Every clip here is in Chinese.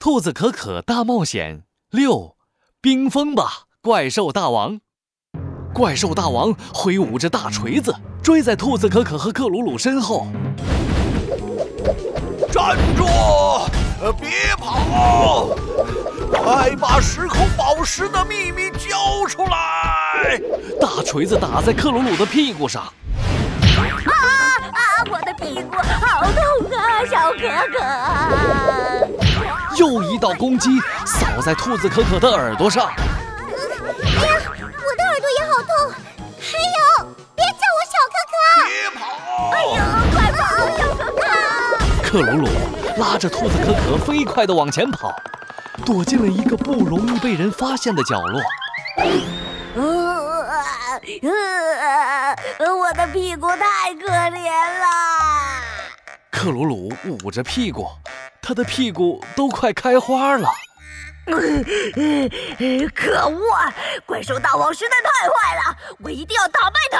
兔子可可大冒险六，冰封吧，怪兽大王！怪兽大王挥舞着大锤子，追在兔子可可和克鲁鲁身后。站住！呃，别跑！快把时空宝石的秘密交出来！大锤子打在克鲁鲁的屁股上。啊啊！我的屁股好痛啊，小可可！道攻击扫在兔子可可的耳朵上。哎呀，我的耳朵也好痛！还有，别叫我小可可！别跑！哎呀，快跑，小可可！克鲁鲁拉着兔子可可飞快地往前跑，躲进了一个不容易被人发现的角落。呃呃，我的屁股太可怜了。克鲁鲁捂着屁股，他的屁股都快开花了。可恶！怪兽大王实在太坏了，我一定要打败他。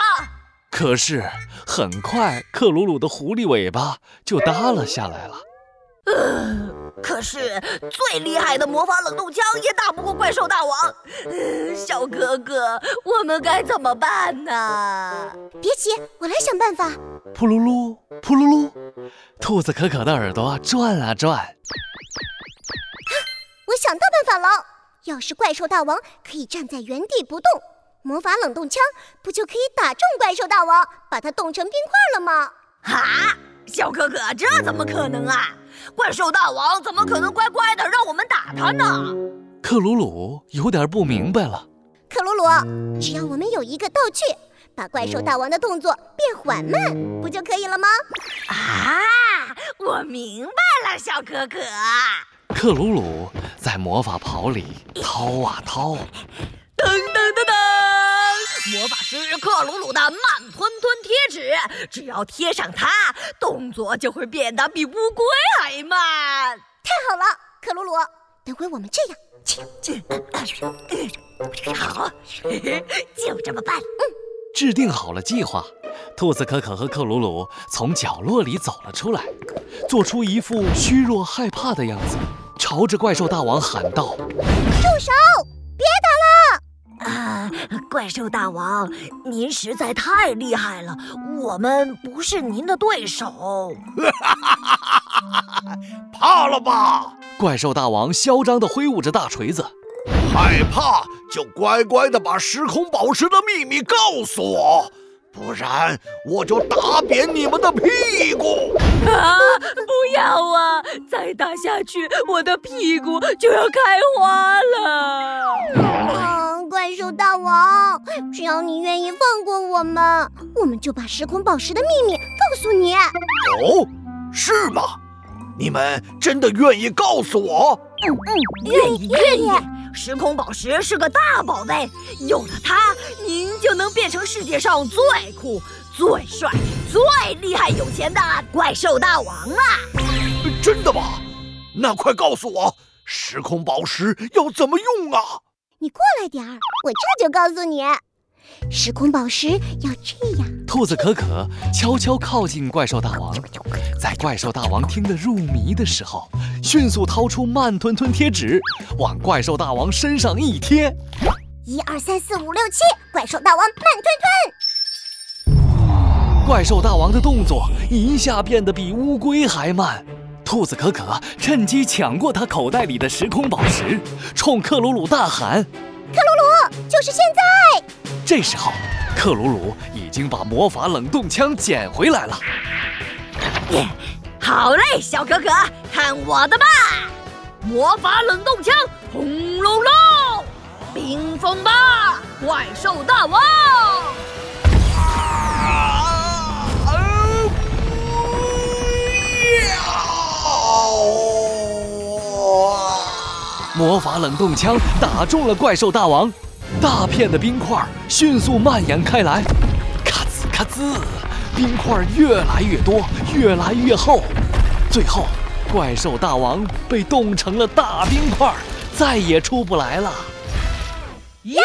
可是很快，克鲁鲁的狐狸尾巴就耷了下来了。呃，可是最厉害的魔法冷冻枪也打不过怪兽大王。呃，小哥哥，我们该怎么办呢？别急，我来想办法。噗噜噜，噗噜噜，兔子可可的耳朵转啊转。我想到办法了！要是怪兽大王可以站在原地不动，魔法冷冻枪不就可以打中怪兽大王，把它冻成冰块了吗？啊，小可可，这怎么可能啊！怪兽大王怎么可能乖乖的让我们打他呢？克鲁鲁有点不明白了。克鲁鲁，只要我们有一个道具，把怪兽大王的动作变缓慢，不就可以了吗？啊，我明白了，小可可。克鲁鲁在魔法袍里掏啊掏，噔噔噔噔！魔法师克鲁鲁的慢吞吞贴纸，只要贴上它，动作就会变得比乌龟还慢。太好了，克鲁鲁，等会我们这样，好，就这么办。嗯，制定好了计划，兔子可可和克鲁鲁从角落里走了出来，做出一副虚弱害怕的样子。朝着怪兽大王喊道：“住手！别打了！啊，怪兽大王，您实在太厉害了，我们不是您的对手。”怕了吧？怪兽大王嚣张地挥舞着大锤子。害怕就乖乖的把时空宝石的秘密告诉我。不然我就打扁你们的屁股！啊，不要啊！再打下去，我的屁股就要开花了！啊，怪兽大王，只要你愿意放过我们，我们就把时空宝石的秘密告诉你。哦，是吗？你们真的愿意告诉我？嗯嗯，愿意愿意。时空宝石是个大宝贝，有了它，您就能变成世界上最酷、最帅、最厉害、有钱的怪兽大王了。真的吗？那快告诉我，时空宝石要怎么用啊？你过来点儿，我这就告诉你。时空宝石要这样。兔子可可悄悄靠近怪兽大王，在怪兽大王听得入迷的时候，迅速掏出慢吞吞贴纸，往怪兽大王身上一贴。一二三四五六七，怪兽大王慢吞吞。怪兽大王的动作一下变得比乌龟还慢。兔子可可趁机抢过他口袋里的时空宝石，冲克鲁鲁大喊：“克鲁鲁，就是现在！”这时候。克鲁鲁已经把魔法冷冻枪捡回来了。耶，好嘞，小可可，看我的吧！魔法冷冻枪，轰隆隆，冰封吧，怪兽大王！魔法冷冻枪打中了怪兽大王。大片的冰块迅速蔓延开来，咔吱咔吱，冰块越来越多，越来越厚，最后，怪兽大王被冻成了大冰块，再也出不来了。耶！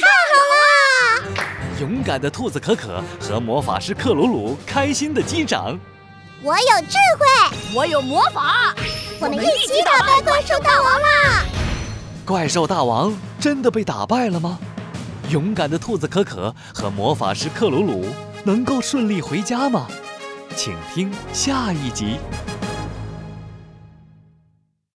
太好了！勇敢的兔子可可和魔法师克鲁鲁开心的击掌。我有智慧，我有魔法，我们一起打败怪兽大王啦。怪兽大王真的被打败了吗？勇敢的兔子可可和魔法师克鲁鲁能够顺利回家吗？请听下一集。